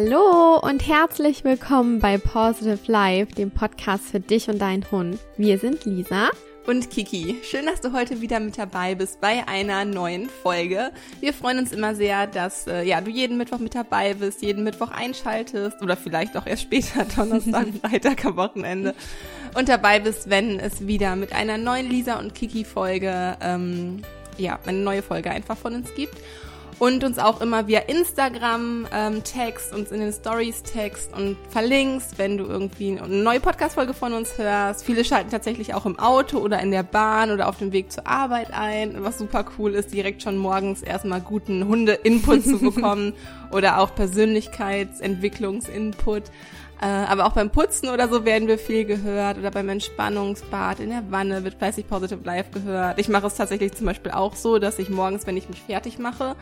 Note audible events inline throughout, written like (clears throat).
Hallo und herzlich willkommen bei Positive Life, dem Podcast für dich und deinen Hund. Wir sind Lisa und Kiki. Schön, dass du heute wieder mit dabei bist bei einer neuen Folge. Wir freuen uns immer sehr, dass äh, ja, du jeden Mittwoch mit dabei bist, jeden Mittwoch einschaltest oder vielleicht auch erst später, (laughs) Donnerstag, (laughs) Freitag am Wochenende und dabei bist, wenn es wieder mit einer neuen Lisa und Kiki Folge, ähm, ja, eine neue Folge einfach von uns gibt und uns auch immer via Instagram ähm, text, uns in den Stories text und verlinkst, wenn du irgendwie eine neue Podcast-Folge von uns hörst. Viele schalten tatsächlich auch im Auto oder in der Bahn oder auf dem Weg zur Arbeit ein, was super cool ist, direkt schon morgens erstmal guten Hunde-Input zu (laughs) bekommen oder auch Persönlichkeitsentwicklungsinput. Äh, aber auch beim Putzen oder so werden wir viel gehört oder beim Entspannungsbad in der Wanne wird fleißig Positive Life gehört. Ich mache es tatsächlich zum Beispiel auch so, dass ich morgens, wenn ich mich fertig mache,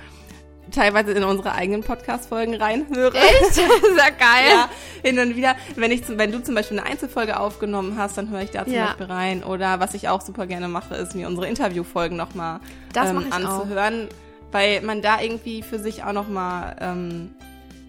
teilweise in unsere eigenen Podcast-Folgen reinhöre. Echt? (laughs) Sehr geil. ja, hin und wieder. Wenn ich, wenn du zum Beispiel eine Einzelfolge aufgenommen hast, dann höre ich da zum ja. Beispiel rein. Oder was ich auch super gerne mache, ist mir unsere Interviewfolgen nochmal ähm, anzuhören. Auch. Weil man da irgendwie für sich auch nochmal ähm,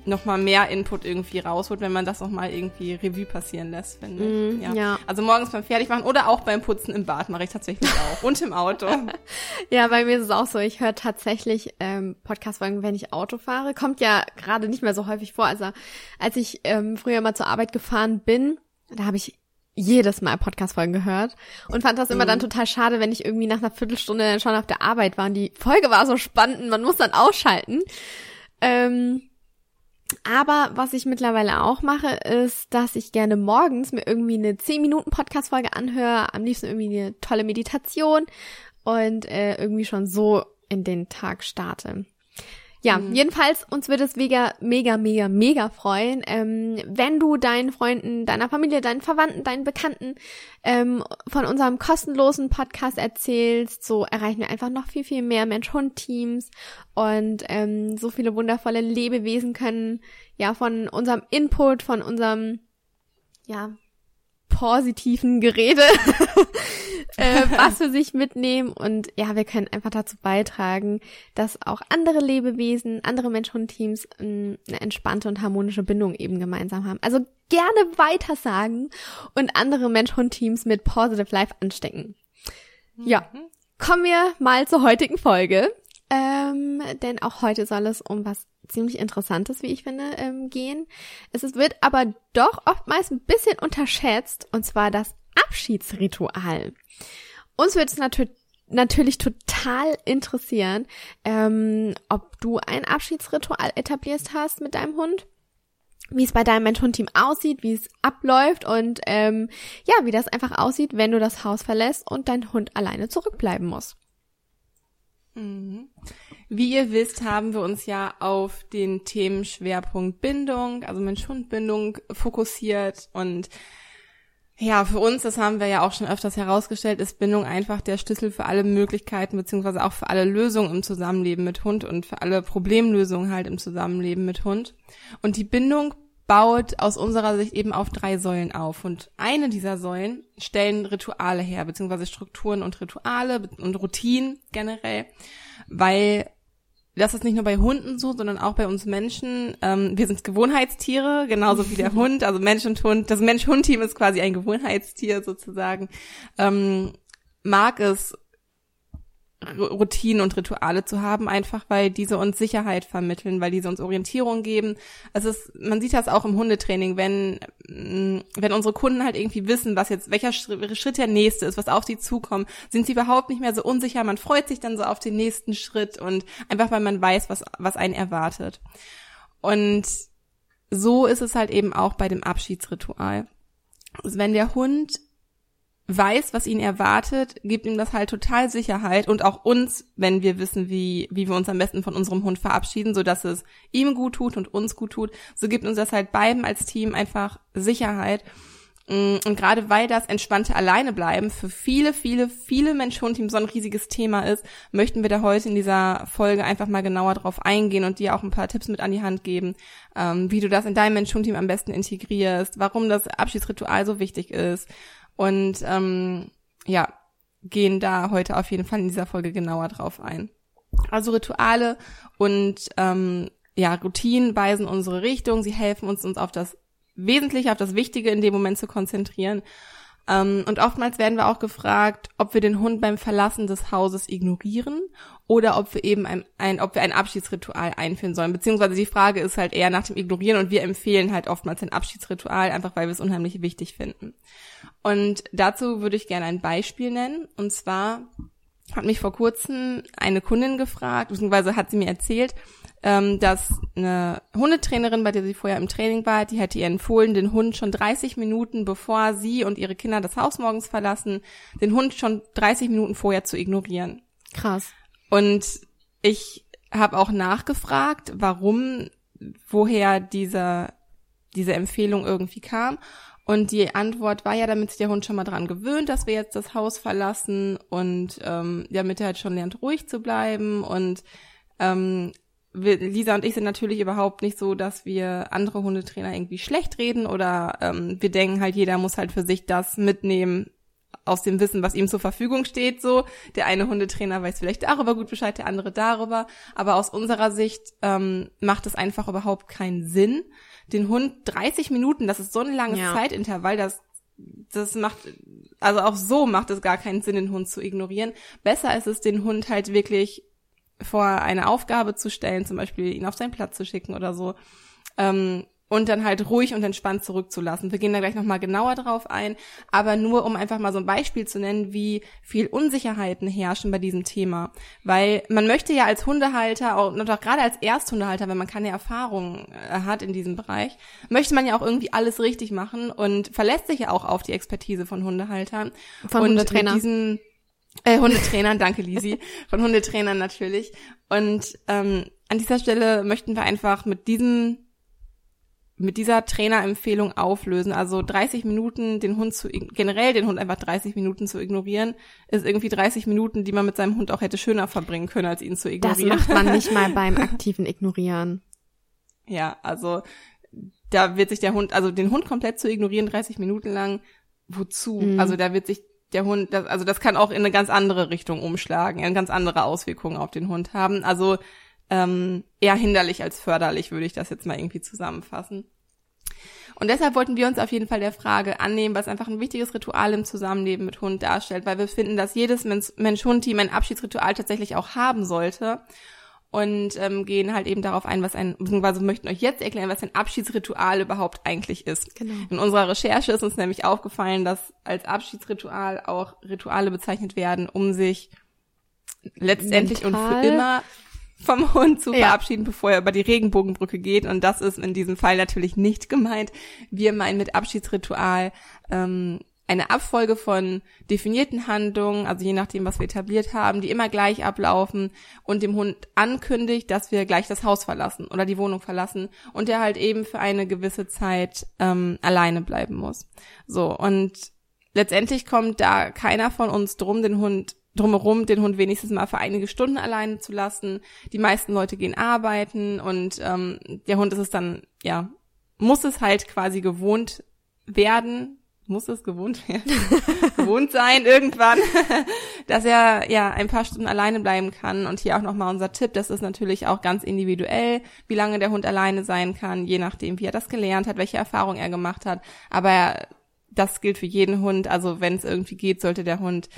nochmal mehr Input irgendwie rausholt, wenn man das nochmal irgendwie Revue passieren lässt, finde ich. Mm, ja. ja. Also morgens beim Fertigmachen oder auch beim Putzen im Bad mache ich tatsächlich (laughs) auch. Und im Auto. (laughs) ja, bei mir ist es auch so, ich höre tatsächlich ähm, Podcast-Folgen, wenn ich Auto fahre. Kommt ja gerade nicht mehr so häufig vor. Also als ich ähm, früher mal zur Arbeit gefahren bin, da habe ich jedes Mal Podcast-Folgen gehört und fand das immer mhm. dann total schade, wenn ich irgendwie nach einer Viertelstunde schon auf der Arbeit war und die Folge war so spannend, man muss dann ausschalten. Ähm, aber was ich mittlerweile auch mache, ist, dass ich gerne morgens mir irgendwie eine 10 Minuten Podcast-Folge anhöre, am liebsten irgendwie eine tolle Meditation und äh, irgendwie schon so in den Tag starte. Ja, mhm. jedenfalls, uns wird es mega, mega, mega, mega freuen, ähm, wenn du deinen Freunden, deiner Familie, deinen Verwandten, deinen Bekannten ähm, von unserem kostenlosen Podcast erzählst. So erreichen wir einfach noch viel, viel mehr Mensch-Hund-Teams und ähm, so viele wundervolle Lebewesen können ja von unserem Input, von unserem ja positiven Gerede (laughs) äh, was für sich mitnehmen und ja, wir können einfach dazu beitragen, dass auch andere Lebewesen, andere Mensch-Hund-Teams ähm, eine entspannte und harmonische Bindung eben gemeinsam haben. Also gerne weitersagen und andere Mensch-Hund-Teams mit Positive Life anstecken. Ja, mhm. kommen wir mal zur heutigen Folge. Ähm, denn auch heute soll es um was ziemlich Interessantes, wie ich finde, ähm, gehen. Es wird aber doch oftmals ein bisschen unterschätzt, und zwar das Abschiedsritual. Uns wird es natürlich natürlich total interessieren, ähm, ob du ein Abschiedsritual etablierst hast mit deinem Hund, wie es bei deinem Mensch-Hund-Team aussieht, wie es abläuft und ähm, ja, wie das einfach aussieht, wenn du das Haus verlässt und dein Hund alleine zurückbleiben muss. Mhm. Wie ihr wisst, haben wir uns ja auf den Themenschwerpunkt Bindung, also Mensch-Hund-Bindung fokussiert und ja, für uns, das haben wir ja auch schon öfters herausgestellt, ist Bindung einfach der Schlüssel für alle Möglichkeiten beziehungsweise auch für alle Lösungen im Zusammenleben mit Hund und für alle Problemlösungen halt im Zusammenleben mit Hund. Und die Bindung baut aus unserer Sicht eben auf drei Säulen auf. Und eine dieser Säulen stellen Rituale her, beziehungsweise Strukturen und Rituale und Routinen generell, weil das ist nicht nur bei Hunden so, sondern auch bei uns Menschen. Ähm, wir sind Gewohnheitstiere, genauso wie der (laughs) Hund. Also Mensch und Hund. Das Mensch-Hund-Team ist quasi ein Gewohnheitstier sozusagen. Ähm, mag es Routinen und Rituale zu haben, einfach weil diese uns Sicherheit vermitteln, weil diese uns Orientierung geben. Es ist, man sieht das auch im Hundetraining, wenn, mm, wenn unsere Kunden halt irgendwie wissen, was jetzt, welcher Schritt der nächste ist, was auf sie zukommt, sind sie überhaupt nicht mehr so unsicher. Man freut sich dann so auf den nächsten Schritt und einfach weil man weiß, was, was einen erwartet. Und so ist es halt eben auch bei dem Abschiedsritual. Also wenn der Hund weiß, was ihn erwartet, gibt ihm das halt total Sicherheit und auch uns, wenn wir wissen, wie, wie wir uns am besten von unserem Hund verabschieden, so dass es ihm gut tut und uns gut tut, so gibt uns das halt beiden als Team einfach Sicherheit. Mm, und gerade weil das entspannte Alleinebleiben für viele, viele, viele Mensch-Hund-Teams so ein riesiges Thema ist, möchten wir da heute in dieser Folge einfach mal genauer drauf eingehen und dir auch ein paar Tipps mit an die Hand geben, ähm, wie du das in deinem Mensch-Hund-Team am besten integrierst, warum das Abschiedsritual so wichtig ist und ähm, ja, gehen da heute auf jeden Fall in dieser Folge genauer drauf ein. Also Rituale und ähm, ja, Routinen weisen unsere Richtung, sie helfen uns, uns auf das Wesentliche, auf das Wichtige in dem Moment zu konzentrieren. Ähm, und oftmals werden wir auch gefragt, ob wir den Hund beim Verlassen des Hauses ignorieren oder ob wir eben ein, ein, ob wir ein Abschiedsritual einführen sollen. Beziehungsweise die Frage ist halt eher nach dem Ignorieren und wir empfehlen halt oftmals ein Abschiedsritual, einfach weil wir es unheimlich wichtig finden. Und dazu würde ich gerne ein Beispiel nennen. Und zwar hat mich vor kurzem eine Kundin gefragt, beziehungsweise hat sie mir erzählt, ähm, dass eine Hundetrainerin, bei der sie vorher im Training war, die hätte ihr empfohlen, den Hund schon 30 Minuten, bevor sie und ihre Kinder das Haus morgens verlassen, den Hund schon 30 Minuten vorher zu ignorieren. Krass. Und ich habe auch nachgefragt, warum, woher diese, diese Empfehlung irgendwie kam. Und die Antwort war ja, damit sich der Hund schon mal dran gewöhnt, dass wir jetzt das Haus verlassen und ähm, damit er halt schon lernt, ruhig zu bleiben und ähm, Lisa und ich sind natürlich überhaupt nicht so, dass wir andere Hundetrainer irgendwie schlecht reden oder ähm, wir denken halt, jeder muss halt für sich das mitnehmen aus dem Wissen, was ihm zur Verfügung steht. So, der eine Hundetrainer weiß vielleicht darüber gut Bescheid, der andere darüber. Aber aus unserer Sicht ähm, macht es einfach überhaupt keinen Sinn, den Hund 30 Minuten, das ist so ein langes ja. Zeitintervall, das das macht, also auch so macht es gar keinen Sinn, den Hund zu ignorieren. Besser ist es, den Hund halt wirklich vor eine Aufgabe zu stellen, zum Beispiel ihn auf seinen Platz zu schicken oder so. Ähm, und dann halt ruhig und entspannt zurückzulassen. Wir gehen da gleich nochmal genauer drauf ein, aber nur um einfach mal so ein Beispiel zu nennen, wie viel Unsicherheiten herrschen bei diesem Thema. Weil man möchte ja als Hundehalter, auch, und auch gerade als Ersthundehalter, wenn man keine Erfahrung äh, hat in diesem Bereich, möchte man ja auch irgendwie alles richtig machen und verlässt sich ja auch auf die Expertise von Hundehaltern. Von und Hundetrainern. Äh, Hundetrainern, danke Lisi, von Hundetrainern natürlich. Und ähm, an dieser Stelle möchten wir einfach mit diesem mit dieser Trainerempfehlung auflösen. Also 30 Minuten den Hund zu, generell den Hund einfach 30 Minuten zu ignorieren, ist irgendwie 30 Minuten, die man mit seinem Hund auch hätte schöner verbringen können, als ihn zu ignorieren. Das macht man nicht mal beim (laughs) aktiven Ignorieren. Ja, also da wird sich der Hund, also den Hund komplett zu ignorieren, 30 Minuten lang, wozu? Mhm. Also da wird sich der Hund, das, also das kann auch in eine ganz andere Richtung umschlagen, eine ganz andere Auswirkungen auf den Hund haben. Also ähm, eher hinderlich als förderlich, würde ich das jetzt mal irgendwie zusammenfassen. Und deshalb wollten wir uns auf jeden Fall der Frage annehmen, was einfach ein wichtiges Ritual im Zusammenleben mit Hund darstellt, weil wir finden, dass jedes Mensch-Hund-Team ein Abschiedsritual tatsächlich auch haben sollte. Und ähm, gehen halt eben darauf ein, was ein, beziehungsweise möchten euch jetzt erklären, was ein Abschiedsritual überhaupt eigentlich ist. Genau. In unserer Recherche ist uns nämlich aufgefallen, dass als Abschiedsritual auch Rituale bezeichnet werden, um sich letztendlich Mental. und für immer vom Hund zu ja. verabschieden, bevor er über die Regenbogenbrücke geht. Und das ist in diesem Fall natürlich nicht gemeint. Wir meinen mit Abschiedsritual ähm, eine Abfolge von definierten Handlungen, also je nachdem, was wir etabliert haben, die immer gleich ablaufen und dem Hund ankündigt, dass wir gleich das Haus verlassen oder die Wohnung verlassen und der halt eben für eine gewisse Zeit ähm, alleine bleiben muss. So, und letztendlich kommt da keiner von uns drum, den Hund drumherum, den Hund wenigstens mal für einige Stunden alleine zu lassen. Die meisten Leute gehen arbeiten und ähm, der Hund ist es dann, ja, muss es halt quasi gewohnt werden, muss es gewohnt werden, (laughs) gewohnt sein irgendwann, (laughs) dass er ja ein paar Stunden alleine bleiben kann. Und hier auch nochmal unser Tipp, das ist natürlich auch ganz individuell, wie lange der Hund alleine sein kann, je nachdem, wie er das gelernt hat, welche Erfahrung er gemacht hat. Aber das gilt für jeden Hund. Also wenn es irgendwie geht, sollte der Hund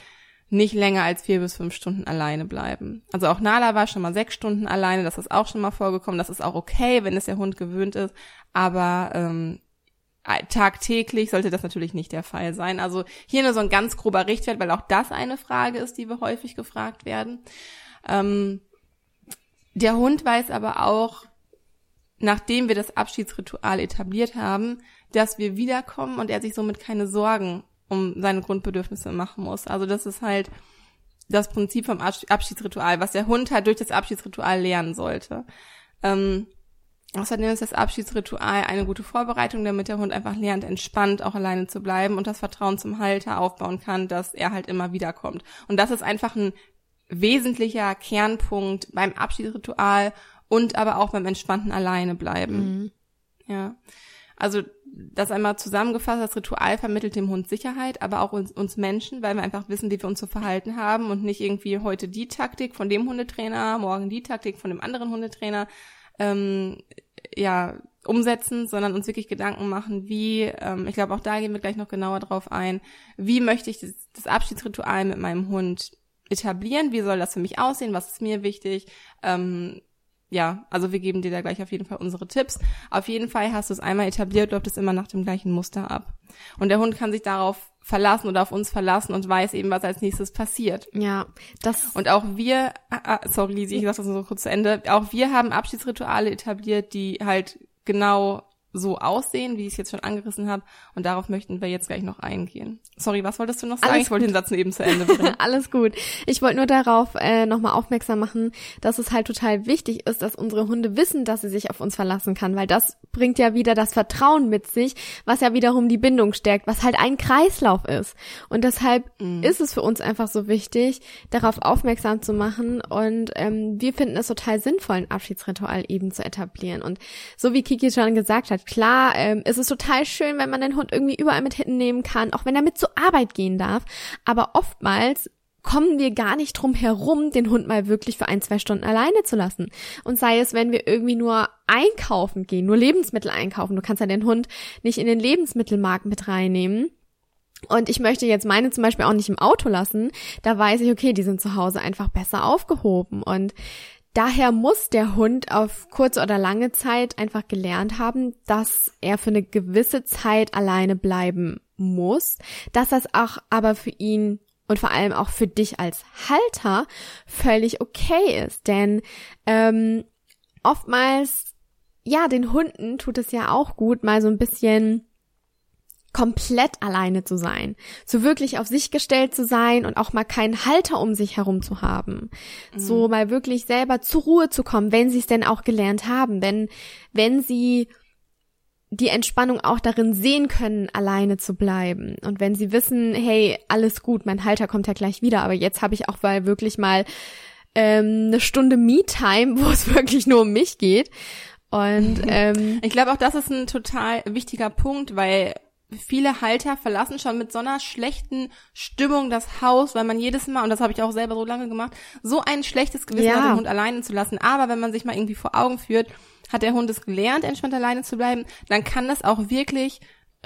nicht länger als vier bis fünf Stunden alleine bleiben. Also auch Nala war schon mal sechs Stunden alleine, das ist auch schon mal vorgekommen. Das ist auch okay, wenn es der Hund gewöhnt ist. Aber ähm, tagtäglich sollte das natürlich nicht der Fall sein. Also hier nur so ein ganz grober Richtwert, weil auch das eine Frage ist, die wir häufig gefragt werden. Ähm, der Hund weiß aber auch, nachdem wir das Abschiedsritual etabliert haben, dass wir wiederkommen und er sich somit keine Sorgen um seine Grundbedürfnisse machen muss. Also das ist halt das Prinzip vom Abschiedsritual, was der Hund halt durch das Abschiedsritual lernen sollte. Ähm, außerdem ist das Abschiedsritual eine gute Vorbereitung, damit der Hund einfach lernt, entspannt auch alleine zu bleiben und das Vertrauen zum Halter aufbauen kann, dass er halt immer wiederkommt. Und das ist einfach ein wesentlicher Kernpunkt beim Abschiedsritual und aber auch beim entspannten Alleine bleiben. Mhm. Ja. Also das einmal zusammengefasst, das Ritual vermittelt dem Hund Sicherheit, aber auch uns, uns Menschen, weil wir einfach wissen, wie wir uns zu verhalten haben und nicht irgendwie heute die Taktik von dem Hundetrainer, morgen die Taktik von dem anderen Hundetrainer, ähm, ja umsetzen, sondern uns wirklich Gedanken machen, wie, ähm, ich glaube, auch da gehen wir gleich noch genauer drauf ein, wie möchte ich das, das Abschiedsritual mit meinem Hund etablieren, wie soll das für mich aussehen, was ist mir wichtig, ähm, ja, also wir geben dir da gleich auf jeden Fall unsere Tipps. Auf jeden Fall hast du es einmal etabliert, läuft es immer nach dem gleichen Muster ab. Und der Hund kann sich darauf verlassen oder auf uns verlassen und weiß eben, was als nächstes passiert. Ja, das. Und auch wir, ah, ah sorry Lisi, ich sag das nur so kurz zu Ende, auch wir haben Abschiedsrituale etabliert, die halt genau so aussehen, wie ich es jetzt schon angerissen habe. Und darauf möchten wir jetzt gleich noch eingehen. Sorry, was wolltest du noch sagen? Alles ich wollte den Satz eben zu Ende bringen. (laughs) Alles gut. Ich wollte nur darauf äh, nochmal aufmerksam machen, dass es halt total wichtig ist, dass unsere Hunde wissen, dass sie sich auf uns verlassen kann, weil das bringt ja wieder das Vertrauen mit sich, was ja wiederum die Bindung stärkt, was halt ein Kreislauf ist. Und deshalb mhm. ist es für uns einfach so wichtig, darauf aufmerksam zu machen. Und ähm, wir finden es total sinnvoll, ein Abschiedsritual eben zu etablieren. Und so wie Kiki schon gesagt hat, hat. Klar, ähm, ist es total schön, wenn man den Hund irgendwie überall mit hinnehmen kann, auch wenn er mit zur Arbeit gehen darf. Aber oftmals kommen wir gar nicht drum herum, den Hund mal wirklich für ein, zwei Stunden alleine zu lassen. Und sei es, wenn wir irgendwie nur einkaufen gehen, nur Lebensmittel einkaufen. Du kannst ja den Hund nicht in den Lebensmittelmarkt mit reinnehmen. Und ich möchte jetzt meine zum Beispiel auch nicht im Auto lassen. Da weiß ich, okay, die sind zu Hause einfach besser aufgehoben. Und Daher muss der Hund auf kurze oder lange Zeit einfach gelernt haben, dass er für eine gewisse Zeit alleine bleiben muss, dass das auch aber für ihn und vor allem auch für dich als Halter völlig okay ist. Denn ähm, oftmals, ja, den Hunden tut es ja auch gut, mal so ein bisschen komplett alleine zu sein, so wirklich auf sich gestellt zu sein und auch mal keinen Halter um sich herum zu haben, mhm. so mal wirklich selber zur Ruhe zu kommen, wenn sie es denn auch gelernt haben, wenn wenn sie die Entspannung auch darin sehen können, alleine zu bleiben. Und wenn sie wissen, hey, alles gut, mein Halter kommt ja gleich wieder, aber jetzt habe ich auch mal wirklich mal ähm, eine Stunde Me-Time, (laughs) wo es wirklich nur um mich geht. Und (laughs) ähm, ich glaube auch, das ist ein total wichtiger Punkt, weil viele Halter verlassen schon mit so einer schlechten Stimmung das Haus, weil man jedes Mal, und das habe ich auch selber so lange gemacht, so ein schlechtes Gewissen ja. hat, den Hund alleine zu lassen. Aber wenn man sich mal irgendwie vor Augen führt, hat der Hund es gelernt, entspannt alleine zu bleiben, dann kann das auch wirklich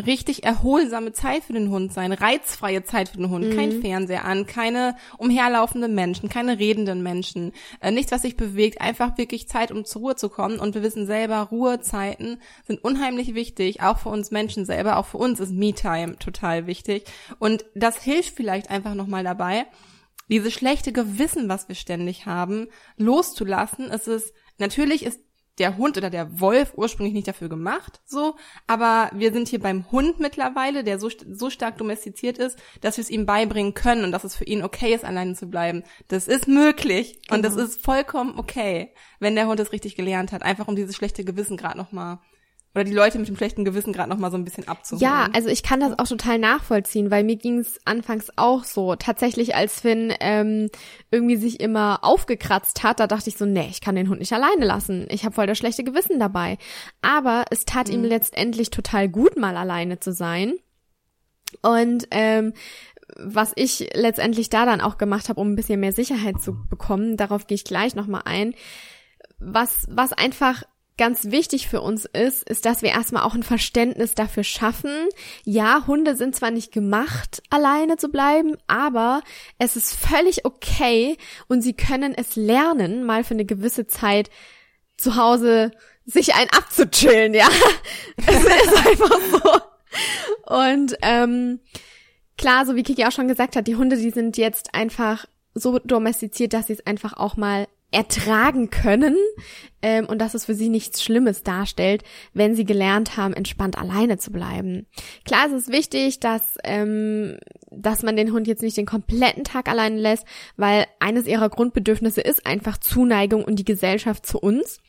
richtig erholsame Zeit für den Hund sein, reizfreie Zeit für den Hund, mhm. kein Fernseher an, keine umherlaufenden Menschen, keine redenden Menschen, äh, nichts, was sich bewegt, einfach wirklich Zeit, um zur Ruhe zu kommen. Und wir wissen selber, Ruhezeiten sind unheimlich wichtig, auch für uns Menschen selber, auch für uns ist Me-Time total wichtig. Und das hilft vielleicht einfach nochmal dabei, dieses schlechte Gewissen, was wir ständig haben, loszulassen. Es ist, natürlich ist der Hund oder der Wolf ursprünglich nicht dafür gemacht, so, aber wir sind hier beim Hund mittlerweile, der so, so stark domestiziert ist, dass wir es ihm beibringen können und dass es für ihn okay ist, alleine zu bleiben. Das ist möglich genau. und das ist vollkommen okay, wenn der Hund es richtig gelernt hat, einfach um dieses schlechte Gewissen gerade nochmal oder die Leute mit dem schlechten Gewissen gerade noch mal so ein bisschen abzuholen. Ja, also ich kann das auch total nachvollziehen, weil mir ging es anfangs auch so. Tatsächlich, als Finn ähm, irgendwie sich immer aufgekratzt hat, da dachte ich so, nee, ich kann den Hund nicht alleine lassen. Ich habe voll das schlechte Gewissen dabei. Aber es tat mhm. ihm letztendlich total gut, mal alleine zu sein. Und ähm, was ich letztendlich da dann auch gemacht habe, um ein bisschen mehr Sicherheit zu bekommen, darauf gehe ich gleich nochmal ein. Was, was einfach ganz wichtig für uns ist, ist, dass wir erstmal auch ein Verständnis dafür schaffen. Ja, Hunde sind zwar nicht gemacht, alleine zu bleiben, aber es ist völlig okay und sie können es lernen, mal für eine gewisse Zeit zu Hause sich ein abzuchillen, ja. (laughs) es ist einfach so. Und ähm, klar, so wie Kiki auch schon gesagt hat, die Hunde, die sind jetzt einfach so domestiziert, dass sie es einfach auch mal ertragen können ähm, und dass es für sie nichts Schlimmes darstellt, wenn sie gelernt haben, entspannt alleine zu bleiben. Klar ist es wichtig, dass, ähm, dass man den Hund jetzt nicht den kompletten Tag alleine lässt, weil eines ihrer Grundbedürfnisse ist einfach Zuneigung und die Gesellschaft zu uns.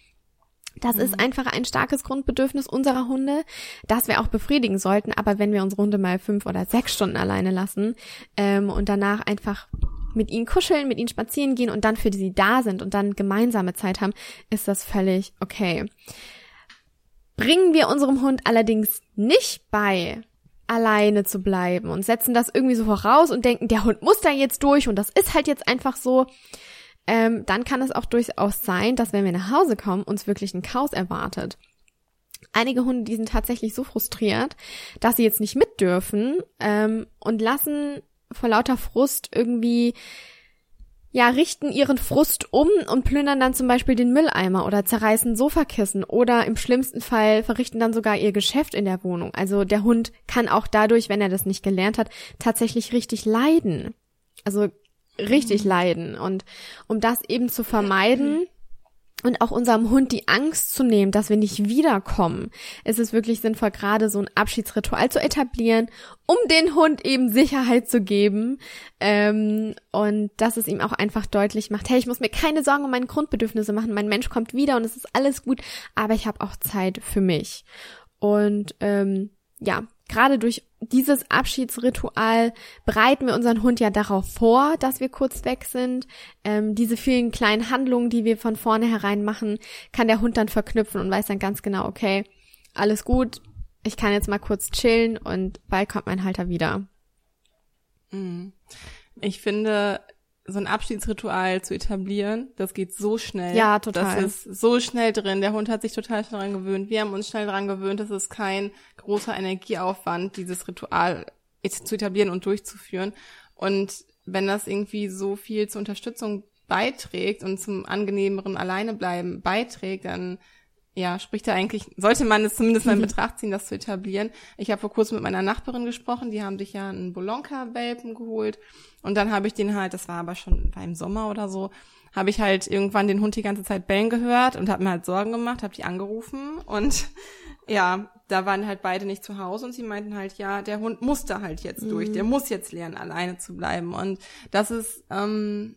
Das ist mhm. einfach ein starkes Grundbedürfnis unserer Hunde, das wir auch befriedigen sollten. Aber wenn wir unsere Hunde mal fünf oder sechs Stunden alleine lassen ähm, und danach einfach mit ihnen kuscheln, mit ihnen spazieren gehen und dann für sie da sind und dann gemeinsame Zeit haben, ist das völlig okay. Bringen wir unserem Hund allerdings nicht bei, alleine zu bleiben und setzen das irgendwie so voraus und denken, der Hund muss da jetzt durch und das ist halt jetzt einfach so, ähm, dann kann es auch durchaus sein, dass wenn wir nach Hause kommen, uns wirklich ein Chaos erwartet. Einige Hunde, die sind tatsächlich so frustriert, dass sie jetzt nicht mit dürfen ähm, und lassen vor lauter Frust irgendwie ja, richten ihren Frust um und plündern dann zum Beispiel den Mülleimer oder zerreißen Sofakissen oder im schlimmsten Fall verrichten dann sogar ihr Geschäft in der Wohnung. Also der Hund kann auch dadurch, wenn er das nicht gelernt hat, tatsächlich richtig leiden. Also richtig mhm. leiden. Und um das eben zu vermeiden, und auch unserem Hund die Angst zu nehmen, dass wir nicht wiederkommen, ist es wirklich sinnvoll, gerade so ein Abschiedsritual zu etablieren, um den Hund eben Sicherheit zu geben. Ähm, und dass es ihm auch einfach deutlich macht, hey, ich muss mir keine Sorgen um meine Grundbedürfnisse machen, mein Mensch kommt wieder und es ist alles gut, aber ich habe auch Zeit für mich. Und ähm, ja, gerade durch dieses Abschiedsritual bereiten wir unseren Hund ja darauf vor, dass wir kurz weg sind. Ähm, diese vielen kleinen Handlungen, die wir von vornherein machen, kann der Hund dann verknüpfen und weiß dann ganz genau, okay, alles gut, ich kann jetzt mal kurz chillen und bald kommt mein Halter wieder. Mhm. Ich finde, so ein Abschiedsritual zu etablieren, das geht so schnell. Ja, total. Das ist so schnell drin. Der Hund hat sich total schnell daran gewöhnt. Wir haben uns schnell daran gewöhnt. Das ist kein großer Energieaufwand, dieses Ritual zu etablieren und durchzuführen. Und wenn das irgendwie so viel zur Unterstützung beiträgt und zum angenehmeren Alleinebleiben beiträgt, dann ja, spricht er eigentlich, sollte man es zumindest mal in (laughs) Betracht ziehen, das zu etablieren. Ich habe vor kurzem mit meiner Nachbarin gesprochen, die haben sich ja einen Bolonka-Welpen geholt und dann habe ich den halt, das war aber schon beim Sommer oder so, habe ich halt irgendwann den Hund die ganze Zeit bellen gehört und habe mir halt Sorgen gemacht, habe die angerufen und (laughs) ja, da waren halt beide nicht zu Hause und sie meinten halt, ja, der Hund muss da halt jetzt durch, der mhm. muss jetzt lernen, alleine zu bleiben und das ist, ähm,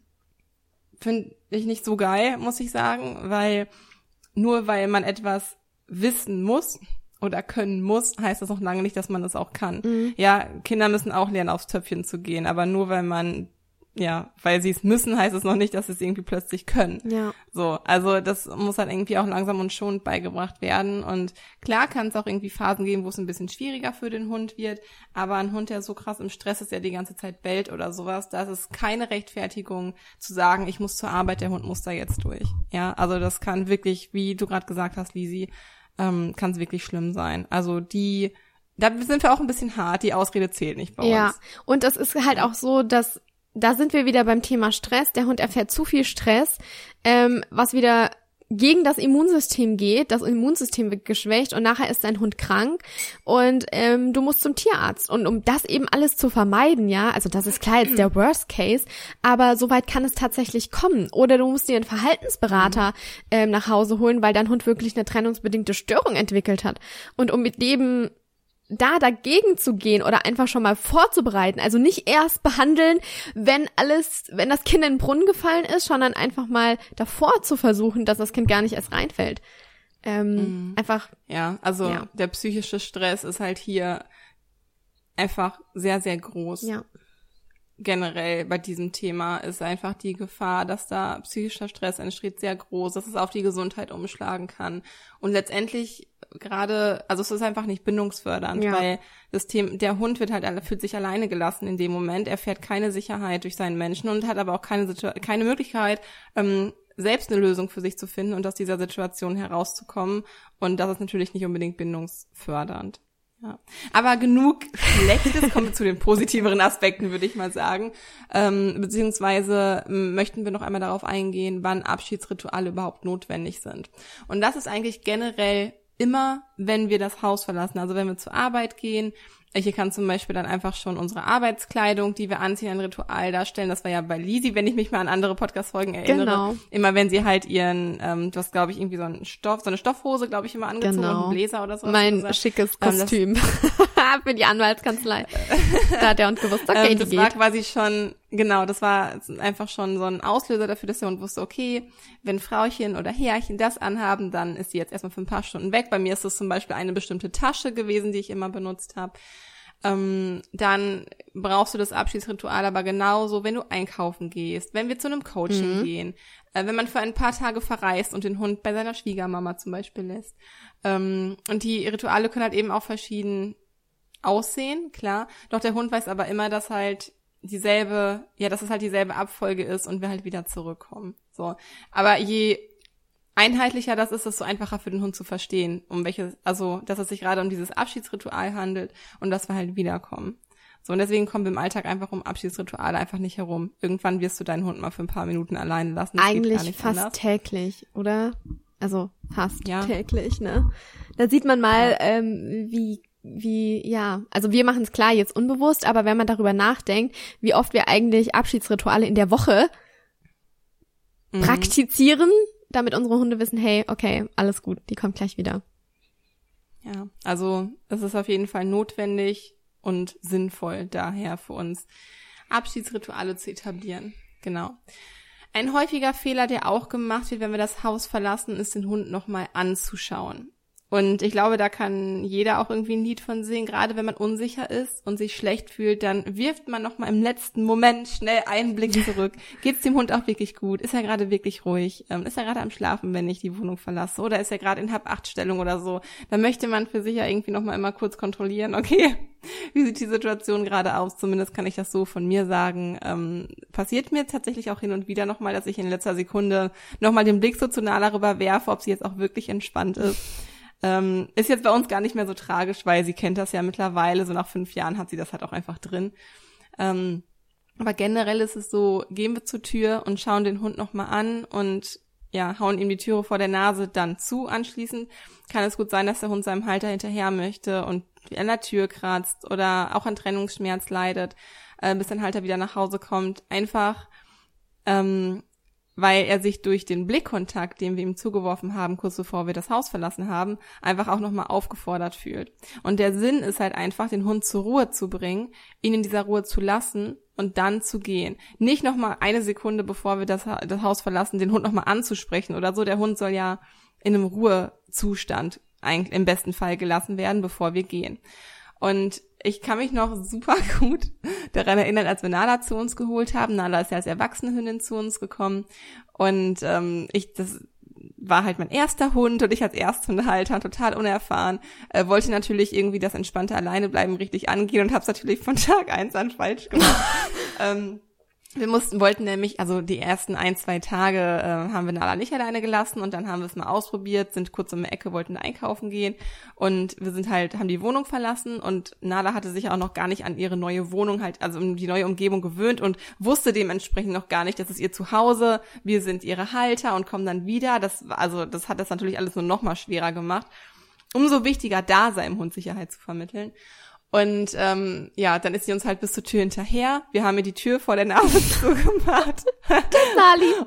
finde ich nicht so geil, muss ich sagen, weil nur weil man etwas wissen muss oder können muss, heißt das noch lange nicht, dass man es auch kann. Mhm. Ja, Kinder müssen auch lernen, aufs Töpfchen zu gehen, aber nur weil man ja, weil sie es müssen, heißt es noch nicht, dass sie es irgendwie plötzlich können. Ja. So, also das muss halt irgendwie auch langsam und schonend beigebracht werden. Und klar kann es auch irgendwie Phasen geben, wo es ein bisschen schwieriger für den Hund wird, aber ein Hund, der so krass im Stress ist, der die ganze Zeit bellt oder sowas, das ist keine Rechtfertigung zu sagen, ich muss zur Arbeit, der Hund muss da jetzt durch. Ja, also das kann wirklich, wie du gerade gesagt hast, Lisi, ähm, kann es wirklich schlimm sein. Also die da sind wir auch ein bisschen hart, die Ausrede zählt nicht bei uns. Ja, und es ist halt auch so, dass da sind wir wieder beim Thema Stress. Der Hund erfährt zu viel Stress, ähm, was wieder gegen das Immunsystem geht. Das Immunsystem wird geschwächt und nachher ist dein Hund krank und ähm, du musst zum Tierarzt. Und um das eben alles zu vermeiden, ja, also das ist klar jetzt der Worst Case, aber soweit kann es tatsächlich kommen. Oder du musst dir einen Verhaltensberater ähm, nach Hause holen, weil dein Hund wirklich eine trennungsbedingte Störung entwickelt hat. Und um mit dem da dagegen zu gehen oder einfach schon mal vorzubereiten. Also nicht erst behandeln, wenn alles, wenn das Kind in den Brunnen gefallen ist, sondern einfach mal davor zu versuchen, dass das Kind gar nicht erst reinfällt. Ähm, mhm. Einfach. Ja, also ja. der psychische Stress ist halt hier einfach sehr, sehr groß. Ja. Generell bei diesem Thema ist einfach die Gefahr, dass da psychischer Stress entsteht, sehr groß, dass es auf die Gesundheit umschlagen kann. Und letztendlich gerade, also es ist einfach nicht bindungsfördernd, ja. weil das Thema, der Hund wird halt, fühlt sich alleine gelassen in dem Moment. Er fährt keine Sicherheit durch seinen Menschen und hat aber auch keine, keine Möglichkeit, ähm, selbst eine Lösung für sich zu finden und aus dieser Situation herauszukommen. Und das ist natürlich nicht unbedingt bindungsfördernd. Ja. Aber genug Schlechtes, kommen wir zu den positiveren Aspekten, würde ich mal sagen. Ähm, beziehungsweise möchten wir noch einmal darauf eingehen, wann Abschiedsrituale überhaupt notwendig sind. Und das ist eigentlich generell immer, wenn wir das Haus verlassen. Also wenn wir zur Arbeit gehen. Ich kann zum Beispiel dann einfach schon unsere Arbeitskleidung, die wir anziehen, ein Ritual darstellen. Das war ja bei Lisi, wenn ich mich mal an andere Podcast-Folgen erinnere. Genau. Immer wenn sie halt ihren, ähm, du hast, glaube ich, irgendwie so einen Stoff, so eine Stoffhose, glaube ich, immer angezogen genau. und einen Bläser oder so. Mein gesagt. schickes Kostüm. Ähm, (laughs) Für die Anwaltskanzlei. (laughs) da hat der Hund gewusst, okay, ähm, das war geht. quasi schon, genau, das war einfach schon so ein Auslöser dafür, dass der Hund wusste, okay, wenn Frauchen oder Herrchen das anhaben, dann ist sie jetzt erstmal für ein paar Stunden weg. Bei mir ist es zum Beispiel eine bestimmte Tasche gewesen, die ich immer benutzt habe. Ähm, dann brauchst du das Abschiedsritual aber genauso, wenn du einkaufen gehst, wenn wir zu einem Coaching mhm. gehen, äh, wenn man für ein paar Tage verreist und den Hund bei seiner Schwiegermama zum Beispiel lässt. Ähm, und die Rituale können halt eben auch verschieden aussehen, klar. Doch der Hund weiß aber immer, dass halt dieselbe, ja, dass es halt dieselbe Abfolge ist und wir halt wieder zurückkommen. So. Aber je einheitlicher das ist, desto einfacher für den Hund zu verstehen, um welches, also, dass es sich gerade um dieses Abschiedsritual handelt und dass wir halt wiederkommen. So, und deswegen kommen wir im Alltag einfach um Abschiedsrituale einfach nicht herum. Irgendwann wirst du deinen Hund mal für ein paar Minuten alleine lassen. Das Eigentlich fast anders. täglich, oder? Also fast ja. täglich, ne? Da sieht man mal, ähm, wie wie, ja, also wir machen es klar jetzt unbewusst, aber wenn man darüber nachdenkt, wie oft wir eigentlich Abschiedsrituale in der Woche mhm. praktizieren, damit unsere Hunde wissen, hey, okay, alles gut, die kommt gleich wieder. Ja, also es ist auf jeden Fall notwendig, und sinnvoll daher für uns, Abschiedsrituale zu etablieren. Genau. Ein häufiger Fehler, der auch gemacht wird, wenn wir das Haus verlassen, ist den Hund nochmal anzuschauen. Und ich glaube, da kann jeder auch irgendwie ein Lied von singen. Gerade wenn man unsicher ist und sich schlecht fühlt, dann wirft man noch mal im letzten Moment schnell einen Blick (laughs) zurück. Geht's dem Hund auch wirklich gut? Ist er gerade wirklich ruhig? Ähm, ist er gerade am Schlafen, wenn ich die Wohnung verlasse? Oder ist er gerade in Hab-Acht-Stellung oder so? Da möchte man für sich ja irgendwie noch mal immer kurz kontrollieren. Okay, (laughs) wie sieht die Situation gerade aus? Zumindest kann ich das so von mir sagen. Ähm, passiert mir tatsächlich auch hin und wieder noch mal, dass ich in letzter Sekunde noch mal den Blick so zu nah darüber werfe, ob sie jetzt auch wirklich entspannt ist. Ähm, ist jetzt bei uns gar nicht mehr so tragisch, weil sie kennt das ja mittlerweile. So nach fünf Jahren hat sie das halt auch einfach drin. Ähm, aber generell ist es so, gehen wir zur Tür und schauen den Hund nochmal an und ja, hauen ihm die Türe vor der Nase dann zu. Anschließend kann es gut sein, dass der Hund seinem Halter hinterher möchte und an der Tür kratzt oder auch an Trennungsschmerz leidet, äh, bis dein Halter wieder nach Hause kommt. Einfach ähm, weil er sich durch den Blickkontakt, den wir ihm zugeworfen haben, kurz bevor wir das Haus verlassen haben, einfach auch nochmal aufgefordert fühlt. Und der Sinn ist halt einfach, den Hund zur Ruhe zu bringen, ihn in dieser Ruhe zu lassen und dann zu gehen. Nicht nochmal eine Sekunde, bevor wir das, das Haus verlassen, den Hund nochmal anzusprechen oder so. Der Hund soll ja in einem Ruhezustand eigentlich im besten Fall gelassen werden, bevor wir gehen. Und ich kann mich noch super (laughs) gut daran erinnern, als wir Nala zu uns geholt haben. Nala ist ja als erwachsene Hündin zu uns gekommen. Und ähm, ich, das war halt mein erster Hund und ich als Ersthundehalter, total unerfahren, äh, wollte natürlich irgendwie das entspannte Alleinebleiben richtig angehen und habe es natürlich von (laughs) Tag eins an falsch gemacht. (laughs) ähm, wir mussten, wollten nämlich, also die ersten ein, zwei Tage äh, haben wir Nala nicht alleine gelassen und dann haben wir es mal ausprobiert, sind kurz um die Ecke, wollten einkaufen gehen und wir sind halt, haben die Wohnung verlassen und Nala hatte sich auch noch gar nicht an ihre neue Wohnung halt, also um die neue Umgebung gewöhnt und wusste dementsprechend noch gar nicht, dass es ihr Zuhause, wir sind ihre Halter und kommen dann wieder. Das, also das hat das natürlich alles nur noch mal schwerer gemacht. Umso wichtiger, da seinem Hund Sicherheit zu vermitteln. Und ähm, ja, dann ist sie uns halt bis zur Tür hinterher. Wir haben ihr die Tür vor der Nase (laughs) zugemacht.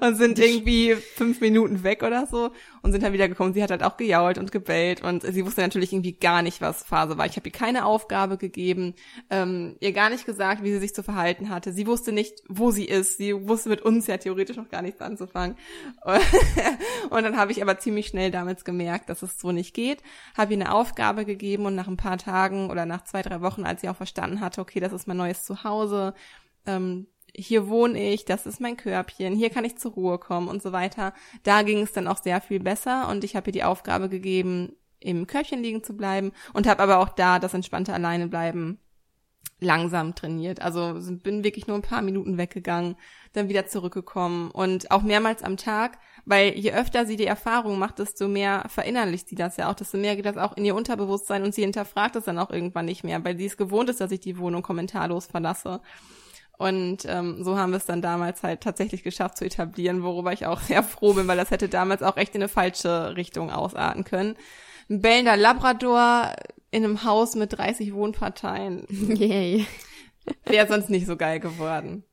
und sind irgendwie fünf Minuten weg oder so und sind dann wieder gekommen. Sie hat halt auch gejault und gebellt und sie wusste natürlich irgendwie gar nicht, was Phase war. Ich habe ihr keine Aufgabe gegeben, ähm, ihr gar nicht gesagt, wie sie sich zu verhalten hatte. Sie wusste nicht, wo sie ist. Sie wusste mit uns ja theoretisch noch gar nichts anzufangen. (laughs) und dann habe ich aber ziemlich schnell damals gemerkt, dass es so nicht geht. Habe ihr eine Aufgabe gegeben und nach ein paar Tagen oder nach zwei, drei Wochen, als sie auch verstanden hatte, okay, das ist mein neues Zuhause, ähm, hier wohne ich, das ist mein Körbchen, hier kann ich zur Ruhe kommen und so weiter. Da ging es dann auch sehr viel besser und ich habe ihr die Aufgabe gegeben, im Körbchen liegen zu bleiben und habe aber auch da das entspannte Alleinebleiben langsam trainiert. Also bin wirklich nur ein paar Minuten weggegangen, dann wieder zurückgekommen und auch mehrmals am Tag, weil je öfter sie die Erfahrung macht, desto mehr verinnerlicht sie das ja auch, desto mehr geht das auch in ihr Unterbewusstsein und sie hinterfragt es dann auch irgendwann nicht mehr, weil sie es gewohnt ist, dass ich die Wohnung kommentarlos verlasse. Und ähm, so haben wir es dann damals halt tatsächlich geschafft zu etablieren, worüber ich auch (laughs) sehr froh bin, weil das hätte damals auch echt in eine falsche Richtung ausarten können. Ein bellender Labrador in einem Haus mit 30 Wohnparteien. (laughs) Yay. Wäre sonst nicht so geil geworden.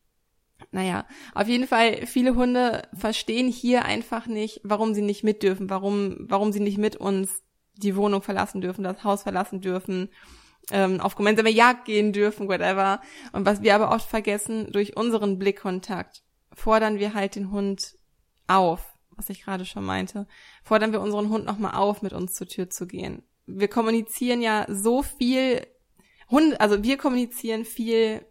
Naja, auf jeden Fall, viele Hunde verstehen hier einfach nicht, warum sie nicht mit dürfen, warum, warum sie nicht mit uns die Wohnung verlassen dürfen, das Haus verlassen dürfen ähm, auf gemeinsame Jagd gehen dürfen, whatever. Und was wir aber oft vergessen, durch unseren Blickkontakt fordern wir halt den Hund auf, was ich gerade schon meinte, fordern wir unseren Hund nochmal auf, mit uns zur Tür zu gehen. Wir kommunizieren ja so viel, Hund, also wir kommunizieren viel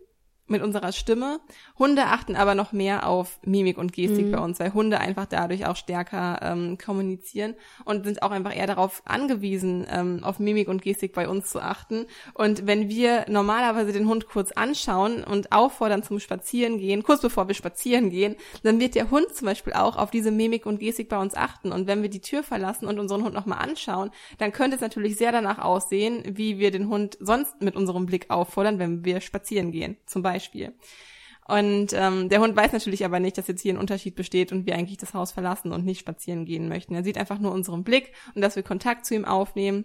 mit unserer Stimme. Hunde achten aber noch mehr auf Mimik und Gestik mhm. bei uns, weil Hunde einfach dadurch auch stärker ähm, kommunizieren und sind auch einfach eher darauf angewiesen, ähm, auf Mimik und Gestik bei uns zu achten. Und wenn wir normalerweise den Hund kurz anschauen und auffordern zum Spazieren gehen, kurz bevor wir spazieren gehen, dann wird der Hund zum Beispiel auch auf diese Mimik und Gestik bei uns achten. Und wenn wir die Tür verlassen und unseren Hund nochmal anschauen, dann könnte es natürlich sehr danach aussehen, wie wir den Hund sonst mit unserem Blick auffordern, wenn wir spazieren gehen, zum Beispiel. Beispiel. Und ähm, der Hund weiß natürlich aber nicht, dass jetzt hier ein Unterschied besteht und wir eigentlich das Haus verlassen und nicht spazieren gehen möchten. Er sieht einfach nur unseren Blick und dass wir Kontakt zu ihm aufnehmen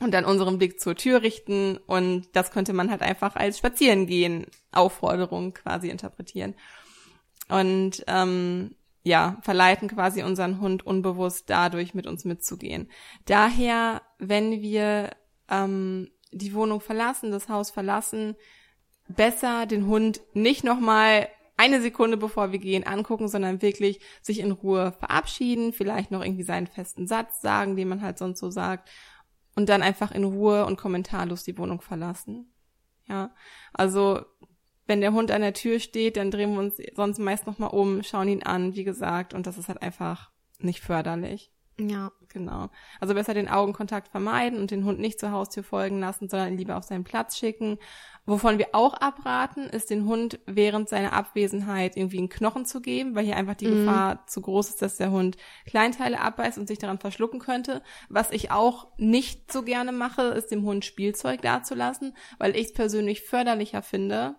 und dann unseren Blick zur Tür richten und das könnte man halt einfach als Spazierengehen Aufforderung quasi interpretieren. Und ähm, ja, verleiten quasi unseren Hund unbewusst dadurch mit uns mitzugehen. Daher, wenn wir ähm, die Wohnung verlassen, das Haus verlassen, besser den Hund nicht nochmal eine Sekunde bevor wir gehen angucken, sondern wirklich sich in Ruhe verabschieden, vielleicht noch irgendwie seinen festen Satz sagen, den man halt sonst so sagt, und dann einfach in Ruhe und kommentarlos die Wohnung verlassen. Ja, also wenn der Hund an der Tür steht, dann drehen wir uns sonst meist nochmal um, schauen ihn an, wie gesagt, und das ist halt einfach nicht förderlich. Ja. Genau. Also besser den Augenkontakt vermeiden und den Hund nicht zur Haustür folgen lassen, sondern ihn lieber auf seinen Platz schicken. Wovon wir auch abraten, ist den Hund während seiner Abwesenheit irgendwie einen Knochen zu geben, weil hier einfach die mhm. Gefahr zu groß ist, dass der Hund Kleinteile abbeißt und sich daran verschlucken könnte. Was ich auch nicht so gerne mache, ist dem Hund Spielzeug dazulassen, weil ich es persönlich förderlicher finde,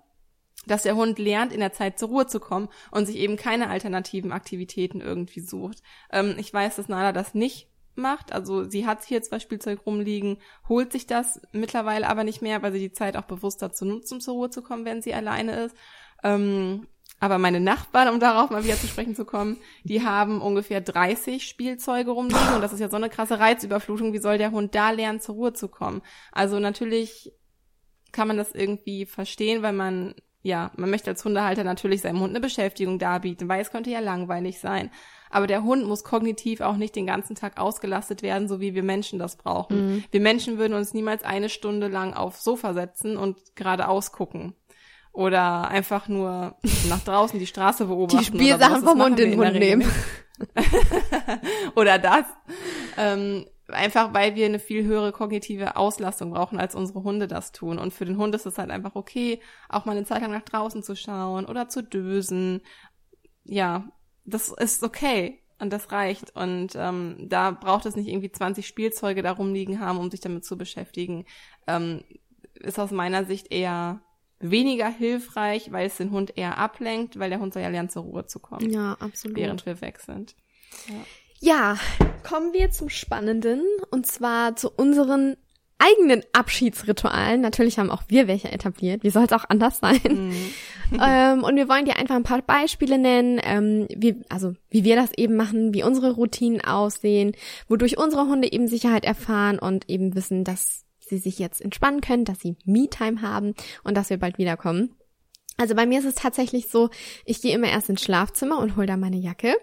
dass der Hund lernt, in der Zeit zur Ruhe zu kommen und sich eben keine alternativen Aktivitäten irgendwie sucht. Ähm, ich weiß, dass Nala das nicht macht. Also sie hat hier zwar Spielzeug rumliegen, holt sich das mittlerweile aber nicht mehr, weil sie die Zeit auch bewusst dazu nutzt, um zur Ruhe zu kommen, wenn sie alleine ist. Ähm, aber meine Nachbarn, um darauf mal wieder zu sprechen zu kommen, die haben ungefähr 30 Spielzeuge rumliegen und das ist ja so eine krasse Reizüberflutung. Wie soll der Hund da lernen, zur Ruhe zu kommen? Also natürlich kann man das irgendwie verstehen, weil man ja, man möchte als Hundehalter natürlich seinem Hund eine Beschäftigung darbieten, weil es könnte ja langweilig sein. Aber der Hund muss kognitiv auch nicht den ganzen Tag ausgelastet werden, so wie wir Menschen das brauchen. Mhm. Wir Menschen würden uns niemals eine Stunde lang aufs Sofa setzen und geradeaus gucken. Oder einfach nur nach draußen die Straße beobachten. Die Spielsachen vom Hund in den Mund nehmen. (laughs) oder das. Ähm, einfach weil wir eine viel höhere kognitive Auslastung brauchen, als unsere Hunde das tun. Und für den Hund ist es halt einfach okay, auch mal eine Zeit lang nach draußen zu schauen oder zu dösen. Ja, das ist okay und das reicht. Und ähm, da braucht es nicht irgendwie 20 Spielzeuge darum liegen haben, um sich damit zu beschäftigen. Ähm, ist aus meiner Sicht eher weniger hilfreich, weil es den Hund eher ablenkt, weil der Hund soll ja lernen, zur Ruhe zu kommen. Ja, absolut. Während wir weg sind. Ja. Ja, kommen wir zum Spannenden und zwar zu unseren eigenen Abschiedsritualen. Natürlich haben auch wir welche etabliert. Wie soll es auch anders sein? Mhm. (laughs) ähm, und wir wollen dir einfach ein paar Beispiele nennen, ähm, wie, also wie wir das eben machen, wie unsere Routinen aussehen, wodurch unsere Hunde eben Sicherheit erfahren und eben wissen, dass sie sich jetzt entspannen können, dass sie Me-Time haben und dass wir bald wiederkommen. Also bei mir ist es tatsächlich so, ich gehe immer erst ins Schlafzimmer und hole da meine Jacke.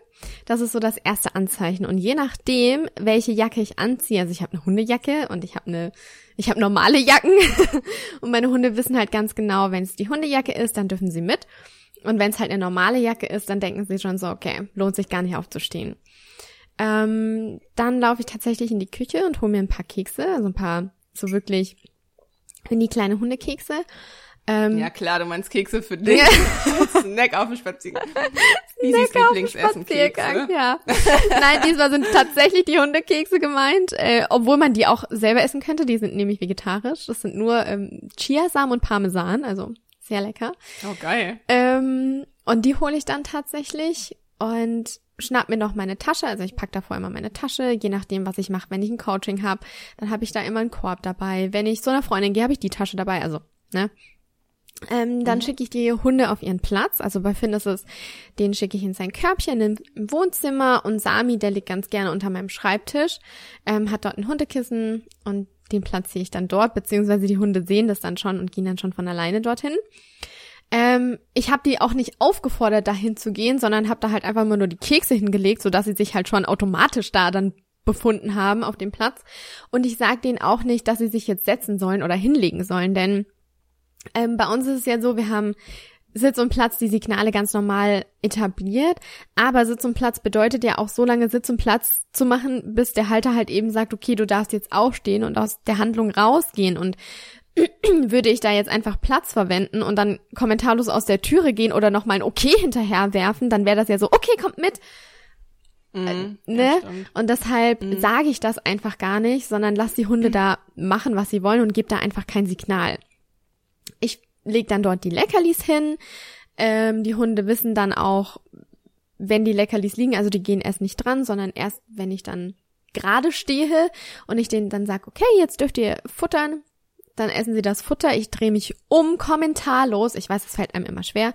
Das ist so das erste Anzeichen. Und je nachdem, welche Jacke ich anziehe, also ich habe eine Hundejacke und ich habe eine, ich habe normale Jacken (laughs) und meine Hunde wissen halt ganz genau, wenn es die Hundejacke ist, dann dürfen sie mit. Und wenn es halt eine normale Jacke ist, dann denken sie schon so, okay, lohnt sich gar nicht aufzustehen. Ähm, dann laufe ich tatsächlich in die Küche und hole mir ein paar Kekse, also ein paar so wirklich mini kleine Hundekekse. Ähm, ja klar, du meinst Kekse für (laughs) dich. Snack auf dem Spaziergang. (laughs) Snack auf dem Spaziergang, ja. Nein, diesmal sind tatsächlich die Hundekekse gemeint, äh, obwohl man die auch selber essen könnte. Die sind nämlich vegetarisch. Das sind nur ähm, Chiasamen und Parmesan, also sehr lecker. Oh, geil. Ähm, und die hole ich dann tatsächlich und schnapp mir noch meine Tasche, also ich pack da vorher immer meine Tasche, je nachdem, was ich mache, wenn ich ein Coaching habe, dann habe ich da immer einen Korb dabei. Wenn ich zu einer Freundin gehe, habe ich die Tasche dabei, also, ne? Ähm, dann mhm. schicke ich die Hunde auf ihren Platz. Also bei Finn ist es, den schicke ich in sein Körbchen im Wohnzimmer und Sami, der liegt ganz gerne unter meinem Schreibtisch, ähm, hat dort ein Hundekissen und den platziere ich dann dort, beziehungsweise die Hunde sehen das dann schon und gehen dann schon von alleine dorthin. Ähm, ich habe die auch nicht aufgefordert, dahin zu gehen, sondern habe da halt einfach mal nur die Kekse hingelegt, sodass sie sich halt schon automatisch da dann befunden haben auf dem Platz. Und ich sage denen auch nicht, dass sie sich jetzt setzen sollen oder hinlegen sollen, denn ähm, bei uns ist es ja so, wir haben Sitz und Platz die Signale ganz normal etabliert. Aber Sitz und Platz bedeutet ja auch so lange Sitz und Platz zu machen, bis der Halter halt eben sagt, okay, du darfst jetzt aufstehen und aus der Handlung rausgehen. Und (clears throat) würde ich da jetzt einfach Platz verwenden und dann kommentarlos aus der Türe gehen oder nochmal ein Okay hinterher werfen, dann wäre das ja so, okay, kommt mit. Mhm, äh, ne? Und deshalb mhm. sage ich das einfach gar nicht, sondern lass die Hunde (clears throat) da machen, was sie wollen und gebe da einfach kein Signal. Ich leg dann dort die Leckerlis hin. Ähm, die Hunde wissen dann auch, wenn die Leckerlis liegen, also die gehen erst nicht dran, sondern erst, wenn ich dann gerade stehe und ich denen dann sage, okay, jetzt dürft ihr futtern, dann essen sie das Futter, ich drehe mich um, kommentarlos, ich weiß, es fällt einem immer schwer,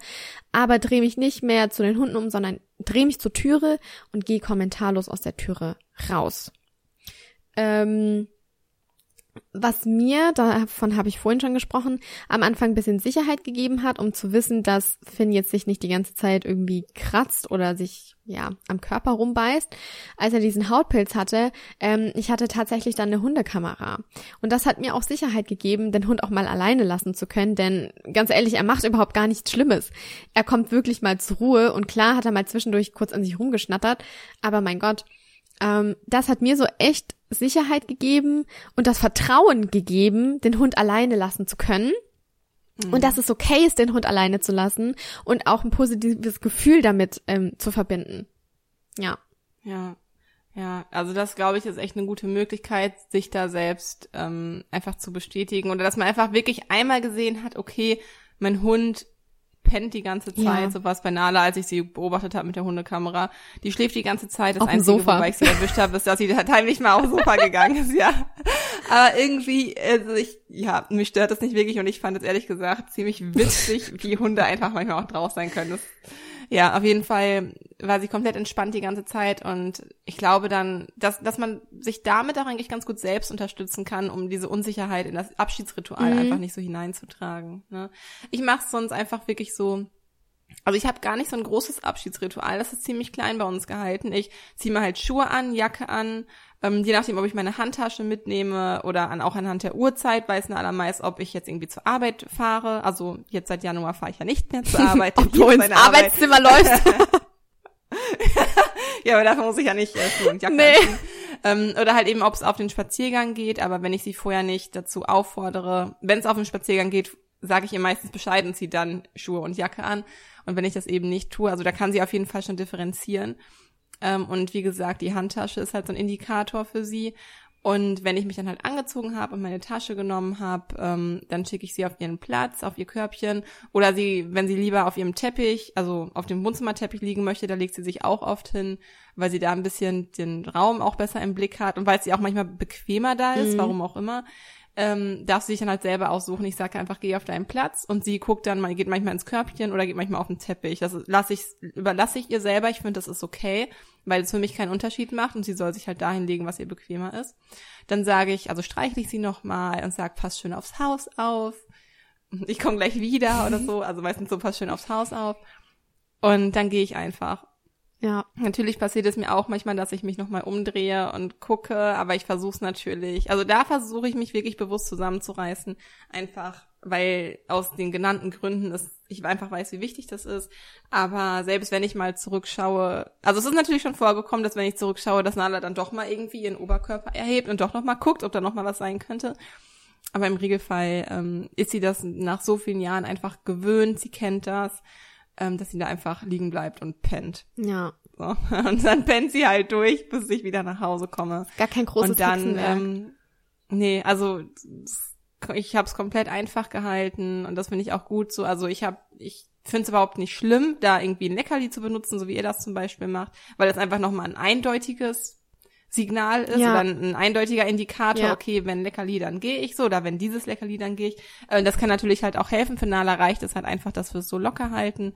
aber drehe mich nicht mehr zu den Hunden um, sondern drehe mich zur Türe und gehe kommentarlos aus der Türe raus. Ähm, was mir, davon habe ich vorhin schon gesprochen, am Anfang ein bisschen Sicherheit gegeben hat, um zu wissen, dass Finn jetzt sich nicht die ganze Zeit irgendwie kratzt oder sich ja am Körper rumbeißt, als er diesen Hautpilz hatte. Ähm, ich hatte tatsächlich dann eine Hundekamera und das hat mir auch Sicherheit gegeben, den Hund auch mal alleine lassen zu können, denn ganz ehrlich, er macht überhaupt gar nichts Schlimmes. Er kommt wirklich mal zur Ruhe und klar hat er mal zwischendurch kurz an sich rumgeschnattert, aber mein Gott, ähm, das hat mir so echt Sicherheit gegeben und das Vertrauen gegeben, den Hund alleine lassen zu können. Mhm. Und dass es okay ist, den Hund alleine zu lassen und auch ein positives Gefühl damit ähm, zu verbinden. Ja. Ja. Ja, also das glaube ich ist echt eine gute Möglichkeit, sich da selbst ähm, einfach zu bestätigen oder dass man einfach wirklich einmal gesehen hat, okay, mein Hund pennt die ganze Zeit, ja. so was bei Nala, als ich sie beobachtet habe mit der Hundekamera. Die schläft die ganze Zeit. Das Auf Einzige, Sofa. wobei ich sie erwischt habe, ist, dass sie heimlich mal aufs Sofa gegangen ist, ja. Aber irgendwie, also ich, ja, mich stört das nicht wirklich und ich fand es ehrlich gesagt ziemlich witzig, wie Hunde einfach manchmal auch drauf sein können. Das ja, auf jeden Fall war sie komplett entspannt die ganze Zeit und ich glaube dann, dass, dass man sich damit auch eigentlich ganz gut selbst unterstützen kann, um diese Unsicherheit in das Abschiedsritual mhm. einfach nicht so hineinzutragen. Ne? Ich mache es sonst einfach wirklich so, also ich habe gar nicht so ein großes Abschiedsritual, das ist ziemlich klein bei uns gehalten. Ich ziehe mir halt Schuhe an, Jacke an, ähm, je nachdem, ob ich meine Handtasche mitnehme oder an, auch anhand der Uhrzeit weiß Nala meist, ob ich jetzt irgendwie zur Arbeit fahre. Also jetzt seit Januar fahre ich ja nicht mehr zur (laughs) Arbeit. ob du ins Arbeitszimmer Arbeit. läufst. (laughs) ja, aber dafür muss ich ja nicht äh, Schuhe und Jacke nee. Ähm, oder halt eben, ob es auf den Spaziergang geht, aber wenn ich sie vorher nicht dazu auffordere, wenn es auf den Spaziergang geht, sage ich ihr meistens Bescheid und ziehe dann Schuhe und Jacke an. Und wenn ich das eben nicht tue, also da kann sie auf jeden Fall schon differenzieren. Ähm, und wie gesagt, die Handtasche ist halt so ein Indikator für sie. Und wenn ich mich dann halt angezogen habe und meine Tasche genommen habe, ähm, dann schicke ich sie auf ihren Platz, auf ihr Körbchen. Oder sie, wenn sie lieber auf ihrem Teppich, also auf dem Wohnzimmerteppich liegen möchte, da legt sie sich auch oft hin, weil sie da ein bisschen den Raum auch besser im Blick hat und weil sie auch manchmal bequemer da ist, mhm. warum auch immer ähm, darf sie sich dann halt selber aussuchen. Ich sage einfach, geh auf deinen Platz und sie guckt dann, mal, geht manchmal ins Körbchen oder geht manchmal auf den Teppich. Das lasse ich, überlasse ich ihr selber. Ich finde, das ist okay, weil es für mich keinen Unterschied macht und sie soll sich halt dahin legen, was ihr bequemer ist. Dann sage ich, also streichle ich sie nochmal und sage, pass schön aufs Haus auf. Ich komme gleich wieder oder so. Also meistens so, pass schön aufs Haus auf. Und dann gehe ich einfach. Ja. Natürlich passiert es mir auch manchmal, dass ich mich nochmal umdrehe und gucke, aber ich versuche es natürlich. Also da versuche ich mich wirklich bewusst zusammenzureißen, einfach weil aus den genannten Gründen ist, ich einfach weiß, wie wichtig das ist. Aber selbst wenn ich mal zurückschaue, also es ist natürlich schon vorgekommen, dass wenn ich zurückschaue, dass Nala dann doch mal irgendwie ihren Oberkörper erhebt und doch noch mal guckt, ob da noch mal was sein könnte. Aber im Regelfall ähm, ist sie das nach so vielen Jahren einfach gewöhnt, sie kennt das ähm, dass sie da einfach liegen bleibt und pennt. Ja. So. (laughs) Und dann pennt sie halt durch, bis ich wieder nach Hause komme. Gar kein großes Und dann, ähm, nee, also ich habe es komplett einfach gehalten und das finde ich auch gut so. Also ich habe, ich finde es überhaupt nicht schlimm, da irgendwie ein Leckerli zu benutzen, so wie ihr das zum Beispiel macht, weil das einfach nochmal ein eindeutiges Signal ist ja. oder ein eindeutiger Indikator, ja. okay, wenn Leckerli, dann gehe ich so oder wenn dieses Leckerli, dann gehe ich. Äh, das kann natürlich halt auch helfen. Für Nala reicht es halt einfach, dass wir es so locker halten.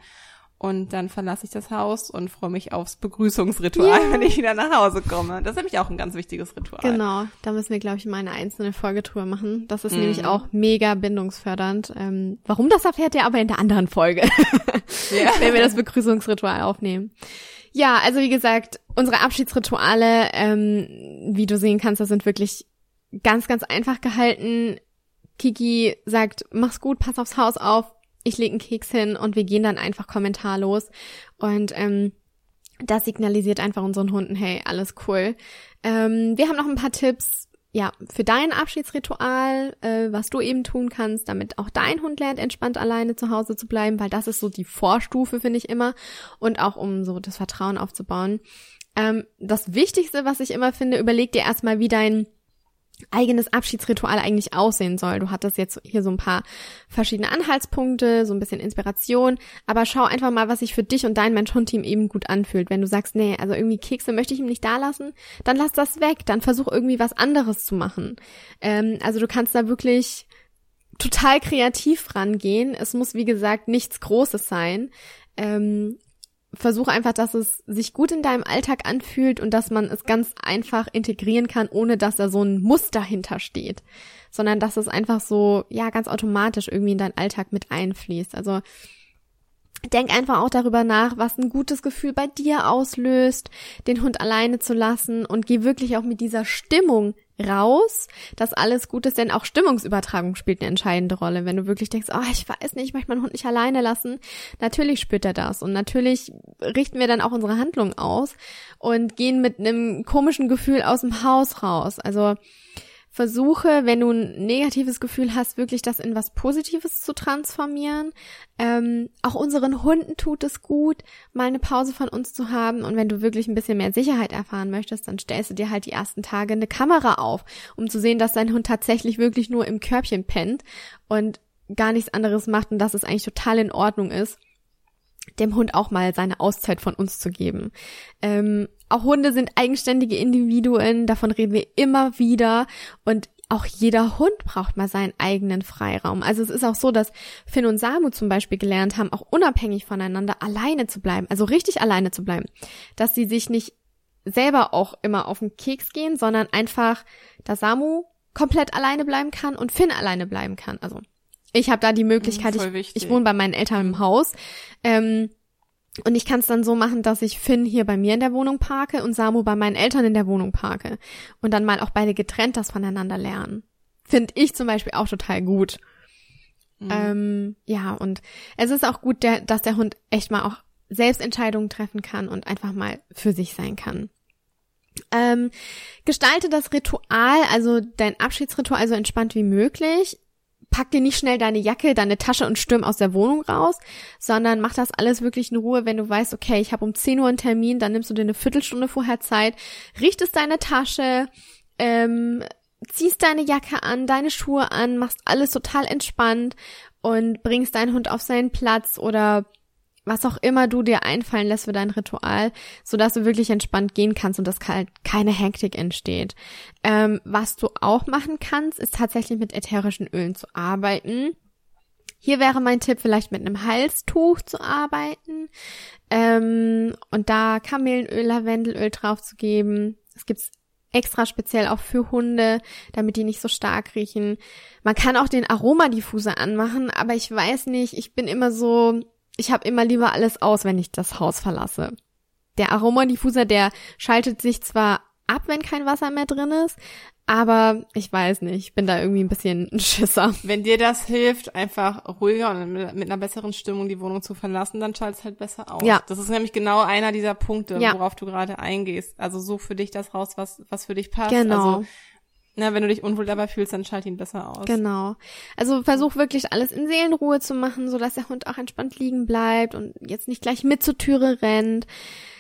Und dann verlasse ich das Haus und freue mich aufs Begrüßungsritual, ja. (laughs) wenn ich wieder nach Hause komme. Das ist nämlich auch ein ganz wichtiges Ritual. Genau, da müssen wir, glaube ich, mal eine einzelne Folgetour machen. Das ist mhm. nämlich auch mega bindungsfördernd. Ähm, warum das erfährt ihr aber in der anderen Folge, (laughs) ja. wenn wir das Begrüßungsritual aufnehmen. Ja, also wie gesagt, unsere Abschiedsrituale, ähm, wie du sehen kannst, das sind wirklich ganz, ganz einfach gehalten. Kiki sagt, mach's gut, pass aufs Haus auf. ich lege einen Keks hin und wir gehen dann einfach kommentarlos. Und ähm, das signalisiert einfach unseren Hunden, hey, alles cool. Ähm, wir haben noch ein paar Tipps, ja, für dein Abschiedsritual, äh, was du eben tun kannst, damit auch dein Hund lernt, entspannt alleine zu Hause zu bleiben, weil das ist so die Vorstufe, finde ich immer. Und auch um so das Vertrauen aufzubauen. Ähm, das Wichtigste, was ich immer finde, überleg dir erstmal, wie dein eigenes Abschiedsritual eigentlich aussehen soll. Du hattest jetzt hier so ein paar verschiedene Anhaltspunkte, so ein bisschen Inspiration, aber schau einfach mal, was sich für dich und dein Mensch-Hund-Team eben gut anfühlt. Wenn du sagst, nee, also irgendwie Kekse möchte ich ihm nicht da lassen, dann lass das weg, dann versuch irgendwie was anderes zu machen. Ähm, also du kannst da wirklich total kreativ rangehen. Es muss, wie gesagt, nichts Großes sein. Ähm, versuche einfach, dass es sich gut in deinem Alltag anfühlt und dass man es ganz einfach integrieren kann, ohne dass da so ein Muster hintersteht, sondern dass es einfach so, ja, ganz automatisch irgendwie in deinen Alltag mit einfließt. Also Denk einfach auch darüber nach, was ein gutes Gefühl bei dir auslöst, den Hund alleine zu lassen und geh wirklich auch mit dieser Stimmung raus, dass alles gut ist, denn auch Stimmungsübertragung spielt eine entscheidende Rolle. Wenn du wirklich denkst, oh, ich weiß nicht, ich möchte meinen Hund nicht alleine lassen, natürlich spürt er das und natürlich richten wir dann auch unsere Handlungen aus und gehen mit einem komischen Gefühl aus dem Haus raus. Also versuche, wenn du ein negatives Gefühl hast, wirklich das in was Positives zu transformieren. Ähm, auch unseren Hunden tut es gut, mal eine Pause von uns zu haben. Und wenn du wirklich ein bisschen mehr Sicherheit erfahren möchtest, dann stellst du dir halt die ersten Tage eine Kamera auf, um zu sehen, dass dein Hund tatsächlich wirklich nur im Körbchen pennt und gar nichts anderes macht und dass es eigentlich total in Ordnung ist dem Hund auch mal seine Auszeit von uns zu geben. Ähm, auch Hunde sind eigenständige Individuen, davon reden wir immer wieder und auch jeder Hund braucht mal seinen eigenen Freiraum. Also es ist auch so, dass Finn und Samu zum Beispiel gelernt haben, auch unabhängig voneinander alleine zu bleiben, also richtig alleine zu bleiben, dass sie sich nicht selber auch immer auf den Keks gehen, sondern einfach, dass Samu komplett alleine bleiben kann und Finn alleine bleiben kann. Also ich habe da die Möglichkeit, ich, ich wohne bei meinen Eltern im Haus. Ähm, und ich kann es dann so machen, dass ich Finn hier bei mir in der Wohnung parke und Samu bei meinen Eltern in der Wohnung parke. Und dann mal auch beide getrennt das voneinander lernen. Finde ich zum Beispiel auch total gut. Mhm. Ähm, ja, und es ist auch gut, der, dass der Hund echt mal auch selbst Entscheidungen treffen kann und einfach mal für sich sein kann. Ähm, gestalte das Ritual, also dein Abschiedsritual so entspannt wie möglich pack dir nicht schnell deine Jacke, deine Tasche und stürm aus der Wohnung raus, sondern mach das alles wirklich in Ruhe, wenn du weißt, okay, ich habe um 10 Uhr einen Termin, dann nimmst du dir eine Viertelstunde vorher Zeit, richtest deine Tasche, ähm, ziehst deine Jacke an, deine Schuhe an, machst alles total entspannt und bringst deinen Hund auf seinen Platz oder was auch immer du dir einfallen lässt für dein Ritual, so dass du wirklich entspannt gehen kannst und dass halt keine Hektik entsteht. Ähm, was du auch machen kannst, ist tatsächlich mit ätherischen Ölen zu arbeiten. Hier wäre mein Tipp, vielleicht mit einem Halstuch zu arbeiten ähm, und da Kamelenöl, Lavendelöl drauf zu geben. Es gibt's extra speziell auch für Hunde, damit die nicht so stark riechen. Man kann auch den Aromadiffuser anmachen, aber ich weiß nicht, ich bin immer so, ich habe immer lieber alles aus, wenn ich das Haus verlasse. Der Aromadiffuser, der schaltet sich zwar ab, wenn kein Wasser mehr drin ist, aber ich weiß nicht, ich bin da irgendwie ein bisschen ein Schisser. Wenn dir das hilft, einfach ruhiger und mit, einer besseren Stimmung die Wohnung zu verlassen, dann schaltet es halt besser aus. Ja. Das ist nämlich genau einer dieser Punkte, ja. worauf du gerade eingehst. Also such für dich das raus, was, was für dich passt. Genau. Also na, wenn du dich unwohl dabei fühlst, dann schalt ihn besser aus. Genau. Also versuch wirklich alles in Seelenruhe zu machen, so dass der Hund auch entspannt liegen bleibt und jetzt nicht gleich mit zur Türe rennt.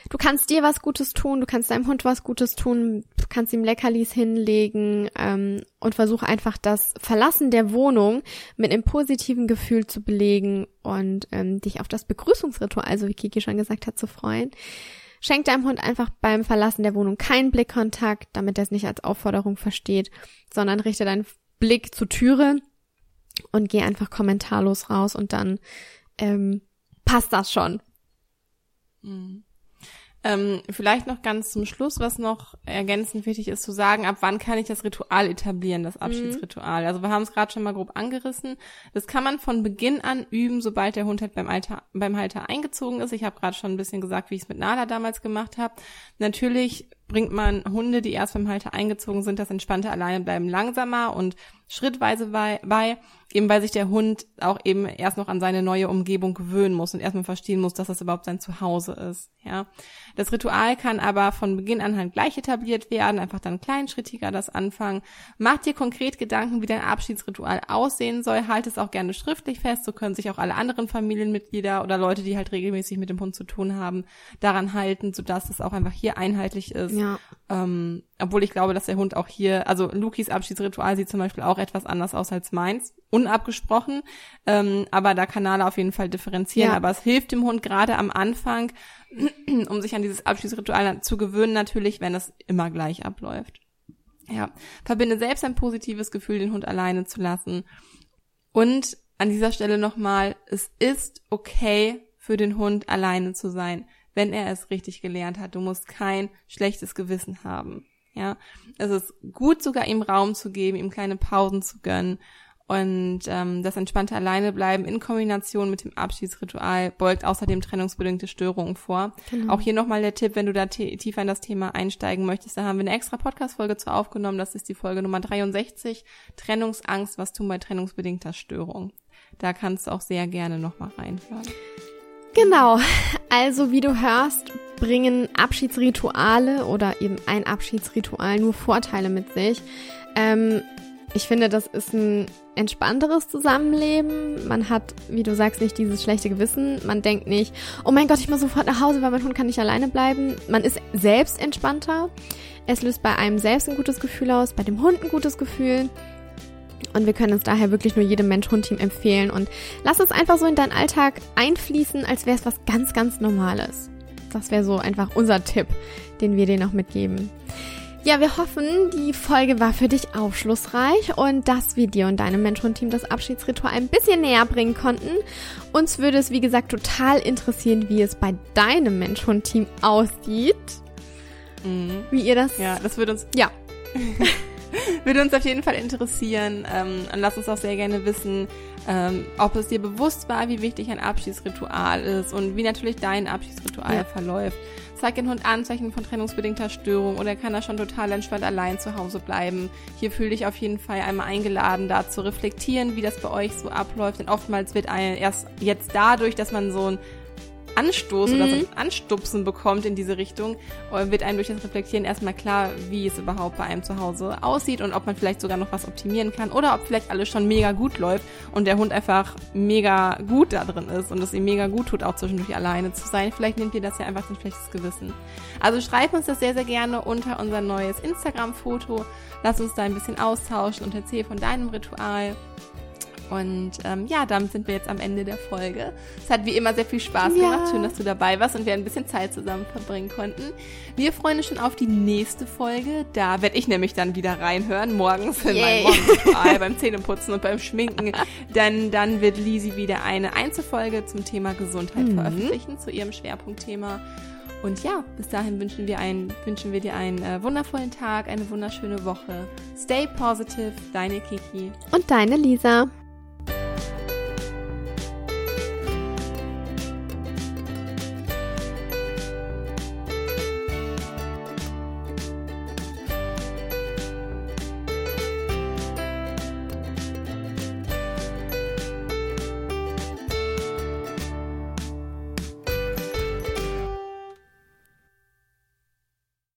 Du kannst dir was Gutes tun, du kannst deinem Hund was Gutes tun, du kannst ihm Leckerlis hinlegen ähm, und versuch einfach das Verlassen der Wohnung mit einem positiven Gefühl zu belegen und ähm, dich auf das Begrüßungsritual, also wie Kiki schon gesagt hat, zu freuen. Schenk deinem Hund einfach beim Verlassen der Wohnung keinen Blickkontakt, damit er es nicht als Aufforderung versteht, sondern richte deinen Blick zur Türe und geh einfach kommentarlos raus und dann ähm, passt das schon. Mhm. Ähm, vielleicht noch ganz zum Schluss, was noch ergänzend wichtig ist zu sagen, ab wann kann ich das Ritual etablieren, das mhm. Abschiedsritual. Mhm. Also wir haben es gerade schon mal grob angerissen. Das kann man von Beginn an üben, sobald der Hund halt beim, Alter, beim Halter eingezogen ist. Ich habe gerade schon ein bisschen gesagt, wie ich es mit Nala damals gemacht habe. Natürlich bringt man Hunde, die erst beim Halter eingezogen sind, das entspannte Alleinebleiben langsamer und schrittweise bei, bei, eben weil sich der Hund auch eben erst noch an seine neue Umgebung gewöhnen muss und erstmal verstehen muss, dass das überhaupt sein Zuhause ist. Ja, das Ritual kann aber von Beginn an halt gleich etabliert werden, einfach dann kleinschrittiger das anfangen. Mach dir konkret Gedanken, wie dein Abschiedsritual aussehen soll, halt es auch gerne schriftlich fest, so können sich auch alle anderen Familienmitglieder oder Leute, die halt regelmäßig mit dem Hund zu tun haben, daran halten, sodass es auch einfach hier einheitlich ist. Ja. Ähm, obwohl ich glaube, dass der Hund auch hier, also Lukis Abschiedsritual sieht zum Beispiel auch etwas anders aus als meins, unabgesprochen, ähm, aber da kann Nala auf jeden Fall differenzieren. Ja. Aber es hilft dem Hund gerade am Anfang, (clears throat) um sich an dieses Abschiedsritual zu gewöhnen, natürlich, wenn es immer gleich abläuft. Ja, verbinde selbst ein positives Gefühl, den Hund alleine zu lassen. Und an dieser Stelle nochmal, es ist okay für den Hund alleine zu sein, wenn er es richtig gelernt hat. Du musst kein schlechtes Gewissen haben. Ja, es ist gut sogar ihm Raum zu geben, ihm kleine Pausen zu gönnen und ähm, das entspannte Alleinebleiben in Kombination mit dem Abschiedsritual beugt außerdem trennungsbedingte Störungen vor. Genau. Auch hier nochmal der Tipp, wenn du da tiefer in das Thema einsteigen möchtest, da haben wir eine extra Podcast-Folge zu aufgenommen. Das ist die Folge Nummer 63, Trennungsangst, was tun bei trennungsbedingter Störung. Da kannst du auch sehr gerne nochmal reinhören. Genau. Also wie du hörst, bringen Abschiedsrituale oder eben ein Abschiedsritual nur Vorteile mit sich. Ähm, ich finde, das ist ein entspannteres Zusammenleben. Man hat, wie du sagst, nicht dieses schlechte Gewissen. Man denkt nicht, oh mein Gott, ich muss sofort nach Hause, weil mein Hund kann nicht alleine bleiben. Man ist selbst entspannter. Es löst bei einem selbst ein gutes Gefühl aus, bei dem Hund ein gutes Gefühl. Und wir können uns daher wirklich nur jedem Mensch-Hund-Team empfehlen. Und lass es einfach so in deinen Alltag einfließen, als wäre es was ganz, ganz Normales. Das wäre so einfach unser Tipp, den wir dir noch mitgeben. Ja, wir hoffen, die Folge war für dich aufschlussreich und dass wir dir und deinem Mensch-Hund-Team das Abschiedsritual ein bisschen näher bringen konnten. Uns würde es, wie gesagt, total interessieren, wie es bei deinem Mensch-Hund-Team aussieht. Mhm. Wie ihr das... Ja, das würde uns Ja. (laughs) (laughs) würde uns auf jeden Fall interessieren. Ähm, und lass uns auch sehr gerne wissen, ähm, ob es dir bewusst war, wie wichtig ein Abschiedsritual ist und wie natürlich dein Abschiedsritual Ja. verläuft. Zeig den Hund Anzeichen von trennungsbedingter Störung oder kann er schon total entspannt allein zu Hause bleiben. Hier fühle dich auf jeden Fall einmal eingeladen, da zu reflektieren, wie das bei euch so abläuft. Denn oftmals wird ein erst jetzt dadurch, dass man so ein Anstoß oder so ein Anstupsen bekommt in diese Richtung, äh, wird einem durch das Reflektieren erstmal klar, wie es überhaupt bei einem zu Hause aussieht und ob man vielleicht sogar noch was optimieren kann oder ob vielleicht alles schon mega gut läuft und der Hund einfach mega gut da drin ist und es ihm mega gut tut, auch zwischendurch alleine zu sein. Vielleicht nimmt ihr das ja einfach ein schlechtes Gewissen. Also schreib uns das sehr, sehr gerne unter unser neues Instagram-Foto. Lass uns da ein bisschen austauschen und erzähl von deinem Ritual. Und ähm, ja, damit sind wir jetzt am Ende der Folge. Es hat wie immer sehr viel Spaß Ja. gemacht. Schön, dass du dabei warst und wir ein bisschen Zeit zusammen verbringen konnten. Wir freuen uns schon auf die nächste Folge. Da werde ich nämlich dann wieder reinhören, morgens in Yay. meinem Morgenritual, (laughs) beim Zähneputzen und beim Schminken. Denn dann wird Lisi wieder eine Einzelfolge zum Thema Gesundheit Mhm. veröffentlichen, zu ihrem Schwerpunktthema. Und ja, bis dahin wünschen wir, ein, wünschen wir dir einen äh, wundervollen Tag, eine wunderschöne Woche. Stay positive, deine Kiki. Und deine Lisa.